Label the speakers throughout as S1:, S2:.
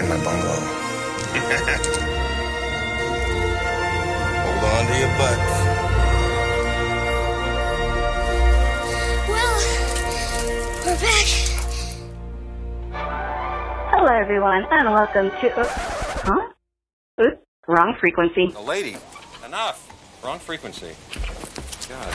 S1: in my bungalow? Hold on to your butts.
S2: Well, we're back.
S3: Hello, everyone, and welcome to. Uh, huh? Oops, wrong frequency.
S4: A lady, enough. Wrong frequency. God.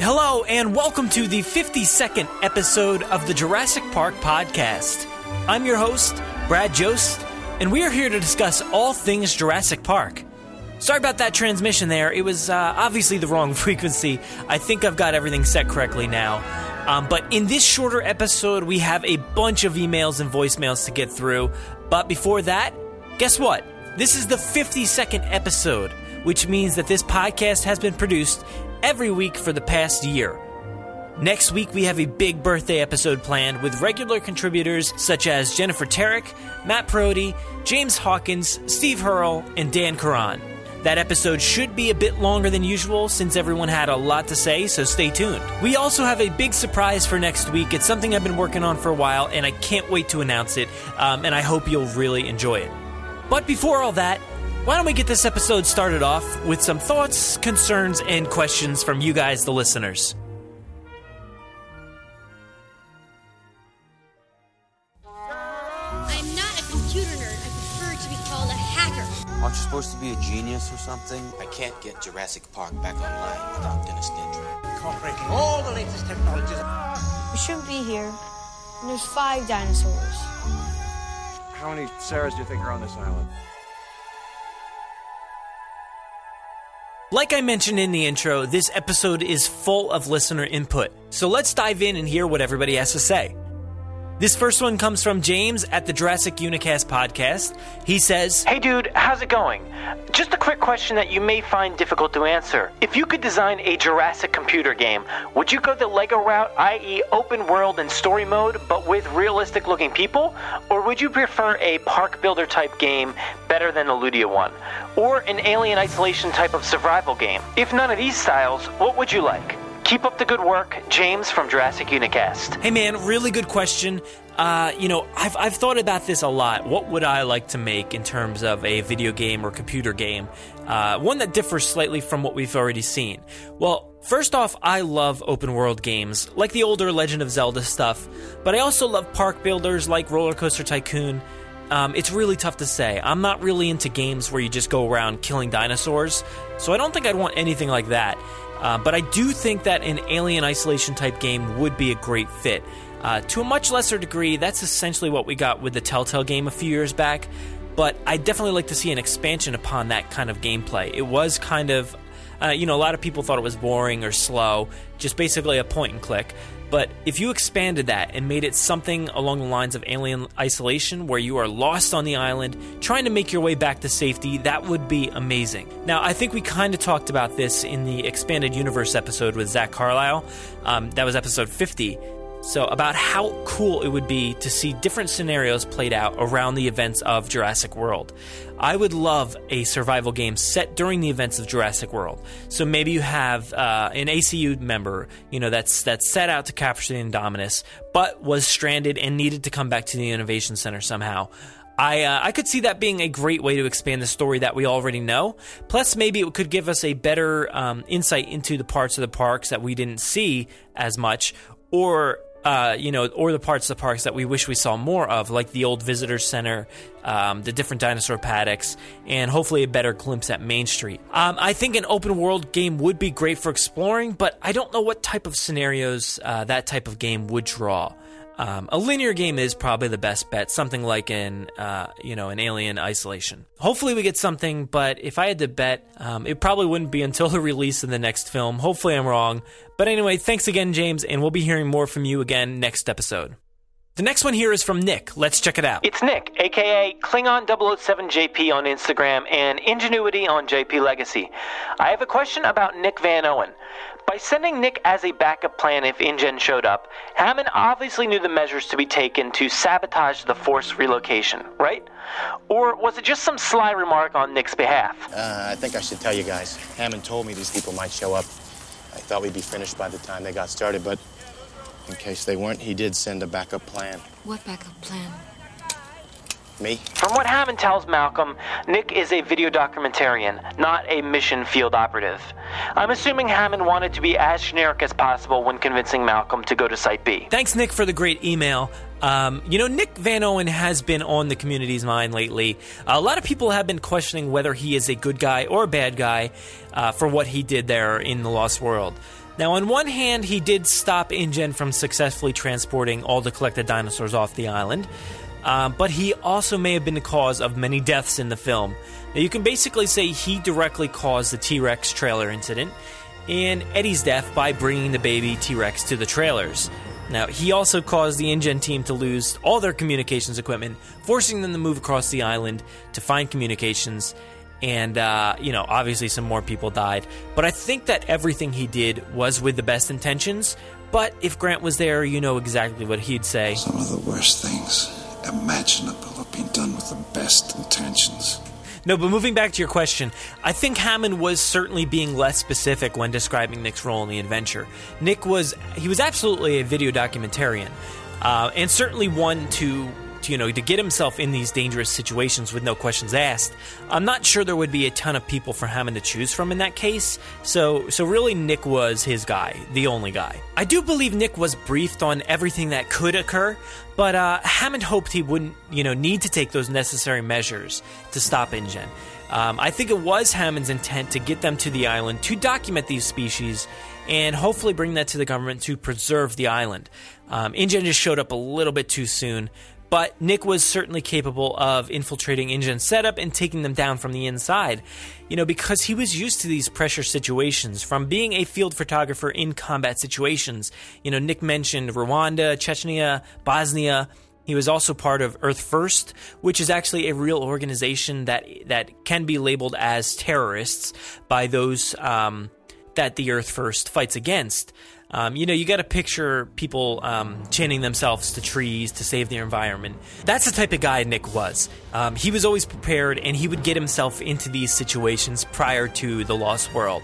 S5: Hello, and welcome to the 52nd episode of the Jurassic Park podcast. I'm your host, Brad Jost, and we are here to discuss all things Jurassic Park. Sorry about that transmission there. It was uh, obviously the wrong frequency. I think I've got everything set correctly now. Um, but in this shorter episode, we have a bunch of emails and voicemails to get through. But before that, guess what? This is the 52nd episode, which means that this podcast has been produced every week for the past year. Next week, we have a big birthday episode planned with regular contributors such as Jennifer Terrick, Matt Prody, James Hawkins, Steve Hurl, and Dan Karan. That episode should be a bit longer than usual since everyone had a lot to say, so stay tuned. We also have a big surprise for next week. It's something I've been working on for a while, and I can't wait to announce it, um, and I hope you'll really enjoy it. But before all that, why don't we get this episode started off with some thoughts, concerns, and questions from you guys, the listeners?
S2: Be a
S6: genius or something? I can't get Jurassic Park back online without Dennis Nedry.
S7: Incorporating all the latest technologies.
S8: We shouldn't be here. And there's five dinosaurs.
S4: How many Sarahs do you think are on this island?
S5: Like I mentioned in the intro, this episode is full of listener input. So let's dive in and hear what everybody has to say. This first one comes from James at the Jurassic Unicast podcast. He says, Hey dude, how's it going? Just a quick question that you may find difficult to answer. If you could design a Jurassic computer game, would you go the LEGO route, i.e., open world and story mode, but with realistic looking people? Or would you prefer a park builder type game better than the Ludia one? Or an alien isolation type of survival game? If none of these styles, what would you like? Keep up the good work, James from Jurassic Unicast. Hey man, really good question. Uh, you know, I've, I've thought about this a lot. What would I like to make in terms of a video game or computer game? Uh, one that differs slightly from what we've already seen. Well, first off, I love open world games, like the older Legend of Zelda stuff, but I also love park builders like Roller Coaster Tycoon. Um, it's really tough to say. I'm not really into games where you just go around killing dinosaurs, so I don't think I'd want anything like that. Uh, but I do think that an alien isolation type game would be a great fit. Uh, to a much lesser degree, that's essentially what we got with the Telltale game a few years back. But I definitely like to see an expansion upon that kind of gameplay. It was kind of, uh, you know, a lot of people thought it was boring or slow, just basically a point and click. But if you expanded that and made it something along the lines of Alien Isolation, where you are lost on the island trying to make your way back to safety, that would be amazing. Now, I think we kind of talked about this in the Expanded Universe episode with Zach Carlisle. Um, that was episode 50. So, about how cool it would be to see different scenarios played out around the events of Jurassic World. I would love a survival game set during the events of Jurassic World. So maybe you have uh, an ACU member, you know, that's that's set out to capture the Indominus, but was stranded and needed to come back to the Innovation Center somehow. I uh, I could see that being a great way to expand the story that we already know. Plus, maybe it could give us a better um, insight into the parts of the parks that we didn't see as much, or uh, you know, or the parts of the parks that we wish we saw more of, like the old visitor center, um, the different dinosaur paddocks, and hopefully a better glimpse at Main Street. Um, I think an open world game would be great for exploring, but I don't know what type of scenarios uh, that type of game would draw. Um, a linear game is probably the best bet, something like an uh, you know an Alien Isolation. Hopefully, we get something, but if I had to bet, um, it probably wouldn't be until the release of the next film. Hopefully, I'm wrong. But anyway, thanks again, James, and we'll be hearing more from you again next episode. The next one here is from Nick. Let's check it out. It's Nick, aka Klingon007JP on Instagram and Ingenuity on JP Legacy. I have a question about Nick Van Owen. By sending Nick as a backup plan if InGen showed up, Hammond obviously knew the measures to be taken to sabotage the forced relocation, right? Or was it just some sly remark on Nick's behalf?
S6: Uh, I think I should tell you guys. Hammond told me these people might show up. I thought we'd be finished by the time they got started, but in case they weren't, he did send a backup plan.
S9: What backup plan?
S6: Me?
S5: From what Hammond tells Malcolm, Nick is a video documentarian, not a mission field operative. I'm assuming Hammond wanted to be as generic as possible when convincing Malcolm to go to Site B. Thanks, Nick, for the great email. Um, you know, Nick Van Owen has been on the community's mind lately. A lot of people have been questioning whether he is a good guy or a bad guy uh, for what he did there in the Lost World. Now, on one hand, he did stop InGen from successfully transporting all the collected dinosaurs off the island, uh, but he also may have been the cause of many deaths in the film. Now, you can basically say he directly caused the T Rex trailer incident and Eddie's death by bringing the baby T Rex to the trailers. Now, he also caused the InGen team to lose all their communications equipment, forcing them to move across the island to find communications and uh, you know obviously some more people died but i think that everything he did was with the best intentions but if grant was there you know exactly what he'd say
S10: Some of the worst things imaginable have been done with the best intentions.
S5: no but moving back to your question i think hammond was certainly being less specific when describing nick's role in the adventure nick was he was absolutely a video documentarian uh, and certainly one to to, you know to get himself in these dangerous situations with no questions asked. I'm not sure there would be a ton of people for Hammond to choose from in that case. So so really Nick was his guy, the only guy. I do believe Nick was briefed on everything that could occur, but uh, Hammond hoped he wouldn't you know need to take those necessary measures to stop InGen. Um, I think it was Hammond's intent to get them to the island to document these species and hopefully bring that to the government to preserve the island. Um, InGen just showed up a little bit too soon, but Nick was certainly capable of infiltrating InGen setup and taking them down from the inside. You know, because he was used to these pressure situations from being a field photographer in combat situations. You know, Nick mentioned Rwanda, Chechnya, Bosnia. He was also part of Earth First, which is actually a real organization that that can be labeled as terrorists by those um, that the Earth First fights against. Um, you know, you got to picture people um, chaining themselves to trees to save their environment. That's the type of guy Nick was. Um, he was always prepared, and he would get himself into these situations prior to the Lost World.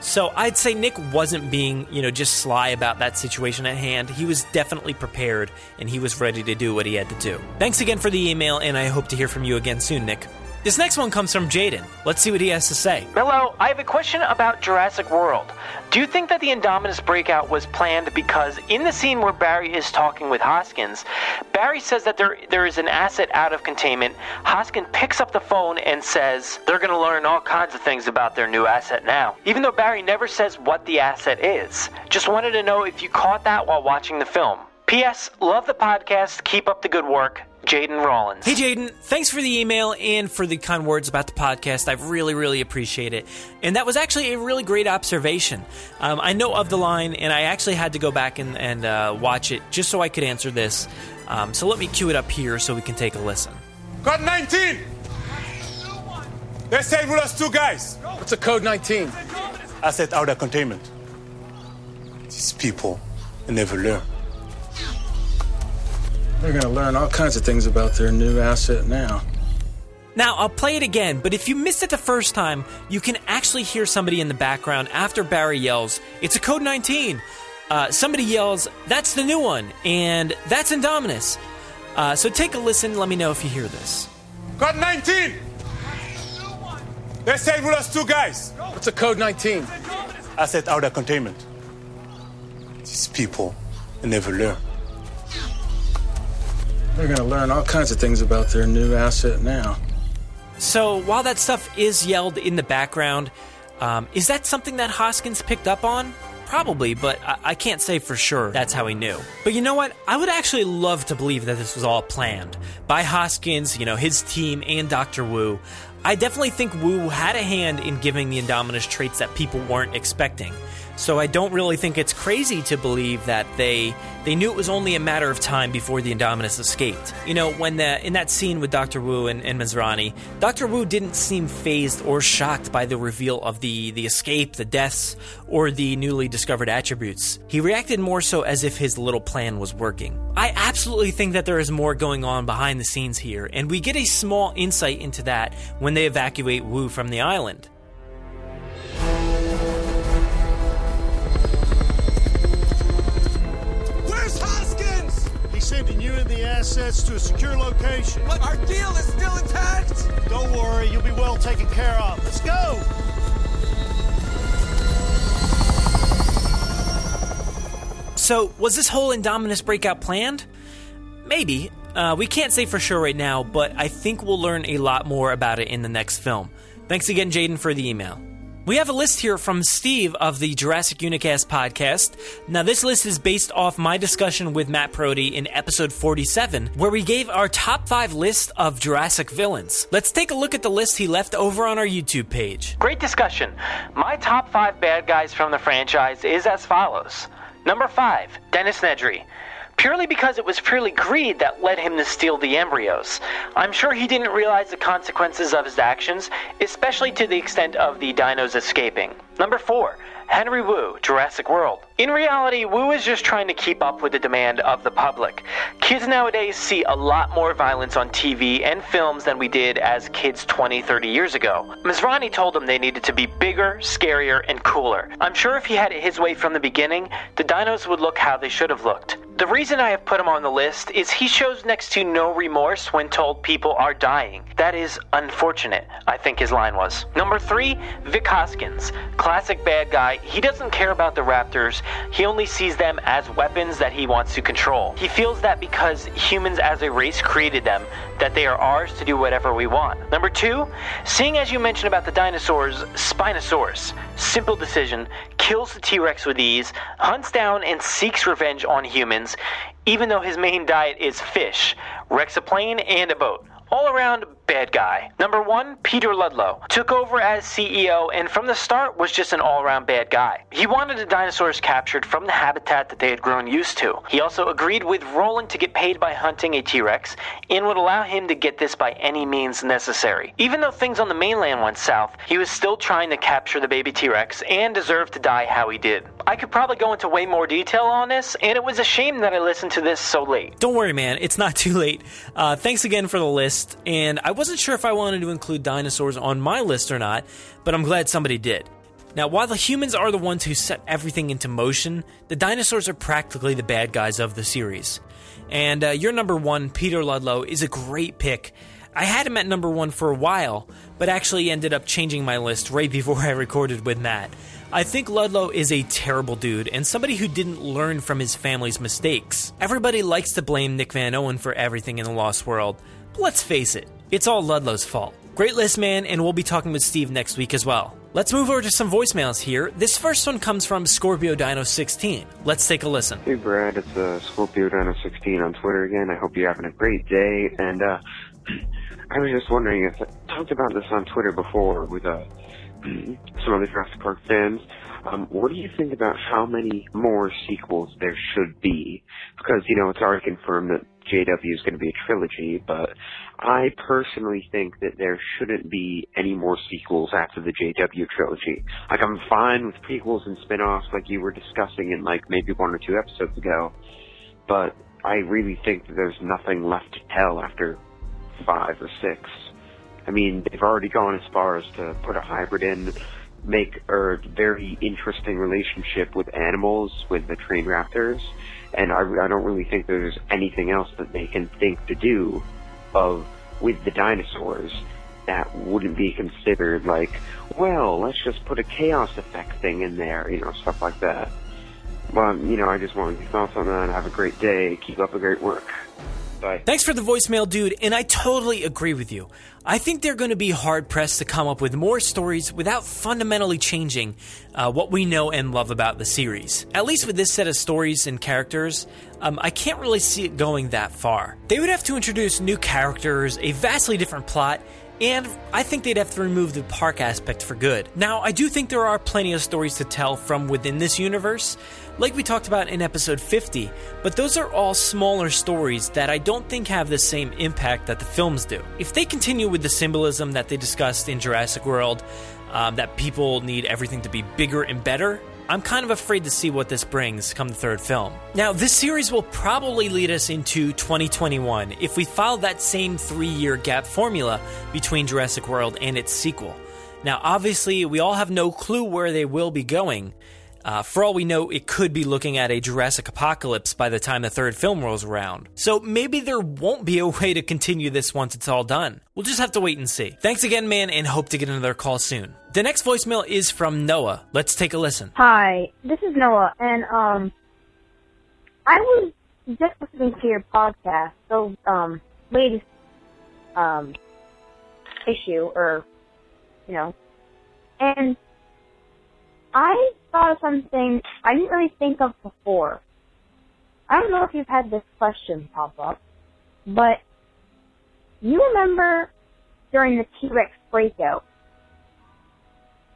S5: So I'd say Nick wasn't being, you know, just sly about that situation at hand. He was definitely prepared, and he was ready to do what he had to do. Thanks again for the email, and I hope to hear from you again soon, Nick. This next one comes from Jaden. Let's see what he has to say. Hello, I have a question about Jurassic World. Do you think that the Indominus breakout was planned because in the scene where Barry is talking with Hoskins, Barry says that there there is an asset out of containment. Hoskins picks up the phone and says they're going to learn all kinds of things about their new asset now. Even though Barry never says what the asset is. Just wanted to know if you caught that while watching the film. P.S. Love the podcast. Keep up the good work. Jaden Rollins. Hey, Jaden. Thanks for the email and for the kind words about the podcast. I really, really appreciate it. And that was actually a really great observation. Um, I know of the line, and I actually had to go back and, and uh, watch it just so I could answer this. Um, so let me cue it up here so we can take a listen.
S11: Code 19! They said we lost two guys.
S12: What's a code 19?
S11: Asset out of containment. These people never learn.
S12: They're gonna learn all kinds of things about their new asset now.
S5: Now, I'll play it again, but if you missed it the first time, you can actually hear somebody in the background after Barry yells, It's a code 19. Uh, somebody yells, That's the new one, and that's Indominus. Uh, so take a listen, let me know if you hear this.
S11: Code 19! They said we lost two guys.
S12: What's a code 19?
S11: Asset out of containment. These people they never learn.
S12: They're gonna learn all kinds of things about their new asset now.
S5: So while that stuff is yelled in the background, um, is that something that Hoskins picked up on? Probably, but I-, I can't say for sure that's how he knew. But you know what? I would actually love to believe that this was all planned by Hoskins, you know, his team, and Dr. Wu. I definitely think Wu had a hand in giving the Indominus traits that people weren't expecting. So I don't really think it's crazy to believe that they they knew it was only a matter of time before the Indominus escaped. You know, when the in that scene with Dr. Wu and, and Masrani, Dr. Wu didn't seem fazed or shocked by the reveal of the the escape, the deaths, or the newly discovered attributes. He reacted more so as if his little plan was working. I absolutely think that there is more going on behind the scenes here, and we get a small insight into that when they evacuate Wu from the island.
S13: Assets to a secure location.
S9: But our deal is still intact.
S13: Don't worry, you'll be well taken care of. Let's go.
S5: So, was this whole Indominus breakout planned? Maybe. Uh, we can't say for sure right now, but I think we'll learn a lot more about it in the next film. Thanks again, Jaden, for the email. We have a list here from Steve of the Jurassic Unicast podcast. Now, this list is based off my discussion with Matt Prody in episode 47, where we gave our top five list of Jurassic villains. Let's take a look at the list he left over on our YouTube page. Great discussion. My top five bad guys from the franchise is as follows Number five, Dennis Nedry purely because it was purely greed that led him to steal the embryos. I'm sure he didn't realize the consequences of his actions, especially to the extent of the dinos escaping. Number 4. Henry Wu, Jurassic World. In reality, Wu is just trying to keep up with the demand of the public. Kids nowadays see a lot more violence on TV and films than we did as kids 20, 30 years ago. Masrani told them they needed to be bigger, scarier, and cooler. I'm sure if he had it his way from the beginning, the dinos would look how they should have looked. The reason I have put him on the list is he shows next to no remorse when told people are dying. That is unfortunate, I think his line was. Number three, Vic Hoskins. Classic bad guy. He doesn't care about the raptors, he only sees them as weapons that he wants to control. He feels that because humans as a race created them, that they are ours to do whatever we want. Number two, seeing as you mentioned about the dinosaurs, Spinosaurus. Simple decision, kills the T Rex with ease, hunts down and seeks revenge on humans, even though his main diet is fish, wrecks a plane and a boat. All around bad guy. Number one, Peter Ludlow. Took over as CEO and from the start was just an all around bad guy. He wanted the dinosaurs captured from the habitat that they had grown used to. He also agreed with Roland to get paid by hunting a T Rex and would allow him to get this by any means necessary. Even though things on the mainland went south, he was still trying to capture the baby T Rex and deserved to die how he did. I could probably go into way more detail on this, and it was a shame that I listened to this so late. Don't worry, man, it's not too late. Uh, thanks again for the list, and I wasn't sure if I wanted to include dinosaurs on my list or not, but I'm glad somebody did. Now, while the humans are the ones who set everything into motion, the dinosaurs are practically the bad guys of the series. And uh, your number one, Peter Ludlow, is a great pick. I had him at number one for a while, but actually ended up changing my list right before I recorded with Matt. I think Ludlow is a terrible dude and somebody who didn't learn from his family's mistakes. Everybody likes to blame Nick Van Owen for everything in the Lost World, but let's face it, it's all Ludlow's fault. Great list, man, and we'll be talking with Steve next week as well. Let's move over to some voicemails here. This first one comes from Scorpio Dino 16. Let's take a listen.
S14: Hey Brad, it's uh, Scorpio Dino 16 on Twitter again. I hope you're having a great day. And uh, I was just wondering if I talked about this on Twitter before with uh, some other Jurassic Park fans. Um, what do you think about how many more sequels there should be? Because, you know, it's already confirmed that JW is going to be a trilogy, but I personally think that there shouldn't be any more sequels after the JW trilogy. Like, I'm fine with prequels and spin-offs like you were discussing in, like, maybe one or two episodes ago, but I really think that there's nothing left to tell after five or six. I mean, they've already gone as far as to put a hybrid in, make a very interesting relationship with animals, with the trained raptors, and I, I don't really think there's anything else that they can think to do of with the dinosaurs that wouldn't be considered like, well, let's just put a chaos effect thing in there, you know, stuff like that. Well, you know, I just wanted your thoughts on that. Have a great day. Keep up the great work. Bye.
S5: Thanks for the voicemail, dude, and I totally agree with you. I think they're going to be hard pressed to come up with more stories without fundamentally changing uh, what we know and love about the series. At least with this set of stories and characters, um, I can't really see it going that far. They would have to introduce new characters, a vastly different plot, and I think they'd have to remove the park aspect for good. Now, I do think there are plenty of stories to tell from within this universe, like we talked about in episode 50, but those are all smaller stories that I don't think have the same impact that the films do. If they continue with the symbolism that they discussed in Jurassic World, um, that people need everything to be bigger and better, I'm kind of afraid to see what this brings come the third film. Now, this series will probably lead us into 2021 if we follow that same three year gap formula between Jurassic World and its sequel. Now, obviously, we all have no clue where they will be going. Uh, for all we know, it could be looking at a Jurassic apocalypse by the time the third film rolls around. So maybe there won't be a way to continue this once it's all done. We'll just have to wait and see. Thanks again, man, and hope to get another call soon. The next voicemail is from Noah. Let's take a listen.
S15: Hi, this is Noah, and um, I was just listening to your podcast, so um, latest um issue, or you know, and I thought of something I didn't really think of before. I don't know if you've had this question pop up, but you remember during the T-Rex breakout.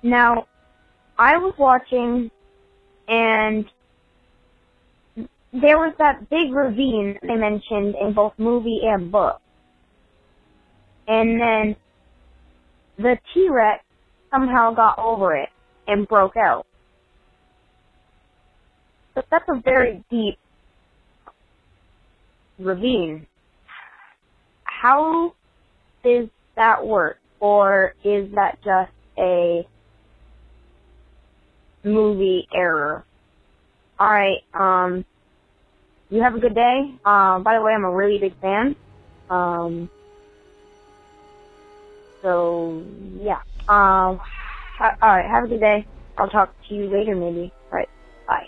S15: Now, I was watching and there was that big ravine they mentioned in both movie and book. And then the T-Rex somehow got over it and broke out. But that's a very deep ravine. How does that work? Or is that just a movie error? Alright, um, you have a good day. Um, by the way, I'm a really big fan. Um, so, yeah. Um, alright, have a good day. I'll talk to you later maybe. Alright, bye.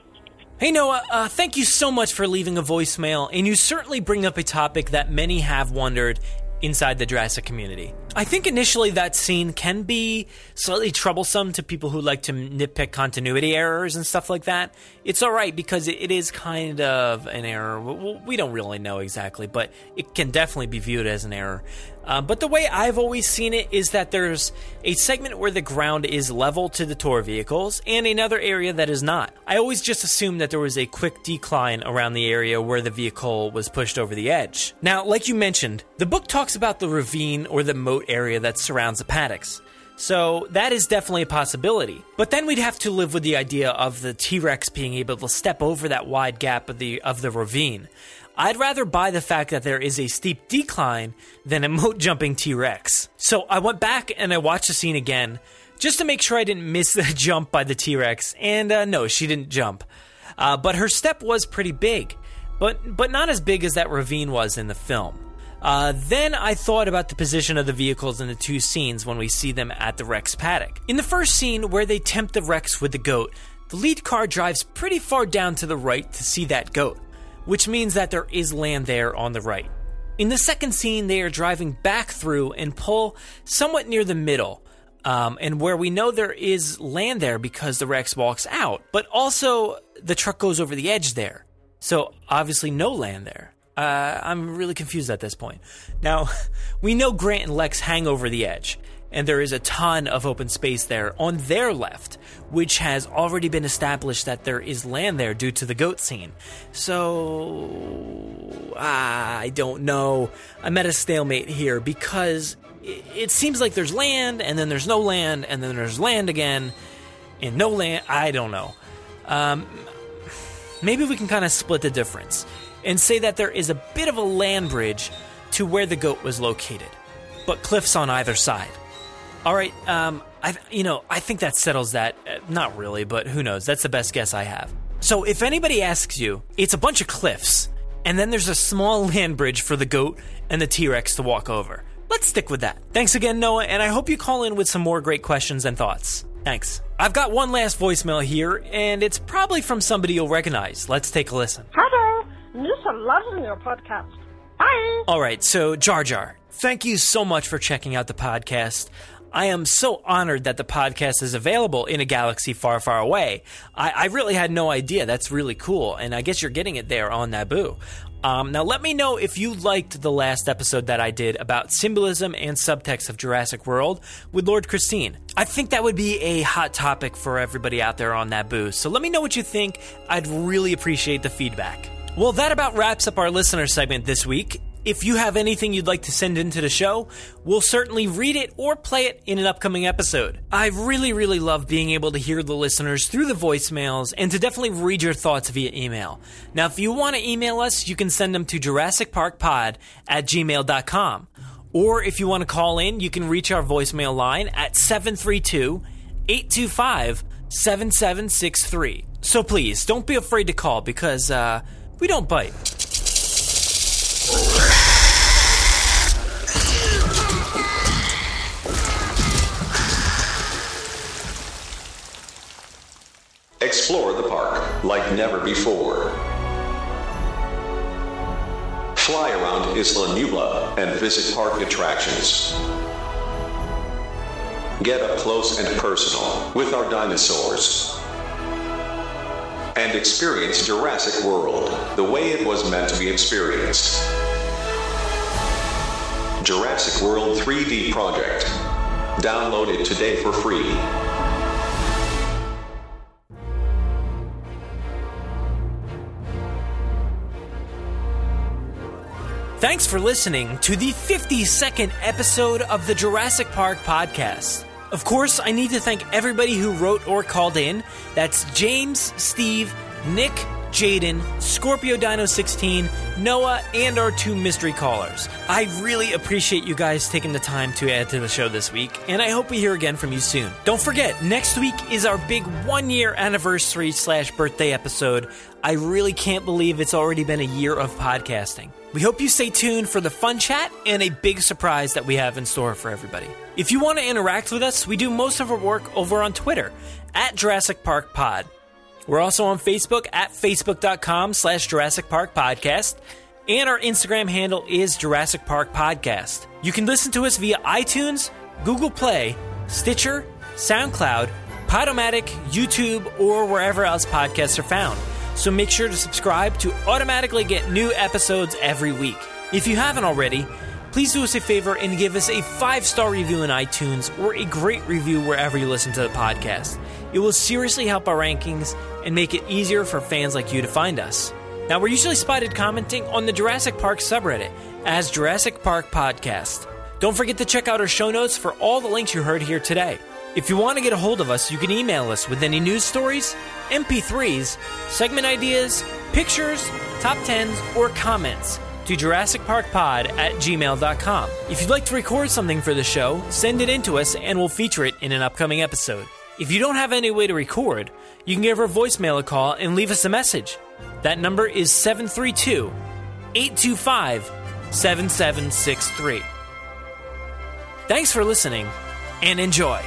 S5: Hey Noah, uh, thank you so much for leaving a voicemail, and you certainly bring up a topic that many have wondered inside the Jurassic community. I think initially that scene can be slightly troublesome to people who like to nitpick continuity errors and stuff like that. It's alright because it is kind of an error. We don't really know exactly, but it can definitely be viewed as an error. Uh, but the way I've always seen it is that there's a segment where the ground is level to the tour vehicles and another area that is not. I always just assumed that there was a quick decline around the area where the vehicle was pushed over the edge. Now, like you mentioned, the book talks about the ravine or the moat area that surrounds the paddocks. So that is definitely a possibility. But then we'd have to live with the idea of the T-Rex being able to step over that wide gap of the of the ravine. I'd rather buy the fact that there is a steep decline than a moat jumping T Rex. So I went back and I watched the scene again just to make sure I didn't miss the jump by the T Rex. And uh, no, she didn't jump. Uh, but her step was pretty big, but, but not as big as that ravine was in the film. Uh, then I thought about the position of the vehicles in the two scenes when we see them at the Rex paddock. In the first scene, where they tempt the Rex with the goat, the lead car drives pretty far down to the right to see that goat which means that there is land there on the right. In the second scene, they are driving back through and pull somewhat near the middle, um, and where we know there is land there because the Rex walks out, but also the truck goes over the edge there. So obviously, no land there. Uh, I'm really confused at this point. Now, we know Grant and Lex hang over the edge, and there is a ton of open space there on their left, which has already been established that there is land there due to the goat scene. So, I don't know. I'm at a stalemate here because it seems like there's land, and then there's no land, and then there's land again, and no land. I don't know. Um, maybe we can kind of split the difference and say that there is a bit of a land bridge to where the goat was located, but cliffs on either side. All right, um, I you know I think that settles that. Uh, not really, but who knows? That's the best guess I have. So if anybody asks you, it's a bunch of cliffs, and then there's a small land bridge for the goat and the T Rex to walk over. Let's stick with that. Thanks again, Noah, and I hope you call in with some more great questions and thoughts. Thanks. I've got one last voicemail here, and it's probably from somebody you'll recognize. Let's take a listen.
S16: Hello, Just loving your podcast.
S15: Bye.
S5: All right, so Jar Jar, thank you so much for checking out the podcast. I am so honored that the podcast is available in a galaxy far, far away. I, I really had no idea. That's really cool, and I guess you're getting it there on Naboo. Um, now, let me know if you liked the last episode that I did about symbolism and subtext of Jurassic World with Lord Christine. I think that would be a hot topic for everybody out there on Naboo, so let me know what you think. I'd really appreciate the feedback. Well, that about wraps up our listener segment this week. If you have anything you'd like to send into the show, we'll certainly read it or play it in an upcoming episode. I really, really love being able to hear the listeners through the voicemails and to definitely read your thoughts via email. Now, if you want to email us, you can send them to JurassicParkPod at gmail.com. Or if you want to call in, you can reach our voicemail line at 732 825 7763. So please, don't be afraid to call because uh, we don't bite.
S16: Explore the park like never before. Fly around Isla Nublar and visit park attractions. Get up close and personal with our dinosaurs. And experience Jurassic World the way it was meant to be experienced. Jurassic World 3D Project. Download it today for free.
S5: Thanks for listening to the 52nd episode of the Jurassic Park podcast. Of course, I need to thank everybody who wrote or called in. That's James, Steve, Nick, Jaden, Scorpio Dino 16, Noah, and our two mystery callers. I really appreciate you guys taking the time to add to the show this week, and I hope we hear again from you soon. Don't forget, next week is our big one year anniversary slash birthday episode. I really can't believe it's already been a year of podcasting. We hope you stay tuned for the fun chat and a big surprise that we have in store for everybody. If you want to interact with us, we do most of our work over on Twitter at Jurassic Park Pod. We're also on Facebook at facebook.com slash Jurassic Park Podcast. And our Instagram handle is Jurassic Park Podcast. You can listen to us via iTunes, Google Play, Stitcher, SoundCloud, Podomatic, YouTube, or wherever else podcasts are found. So make sure to subscribe to automatically get new episodes every week. If you haven't already, please do us a favor and give us a five star review in iTunes or a great review wherever you listen to the podcast. It will seriously help our rankings and make it easier for fans like you to find us. Now, we're usually spotted commenting on the Jurassic Park subreddit as Jurassic Park Podcast. Don't forget to check out our show notes for all the links you heard here today. If you want to get a hold of us, you can email us with any news stories, MP3s, segment ideas, pictures, top 10s, or comments to JurassicParkPod at gmail.com. If you'd like to record something for the show, send it in to us and we'll feature it in an upcoming episode. If you don't have any way to record, you can give our voicemail a call and leave us a message. That number is 732 825 7763. Thanks for listening and enjoy.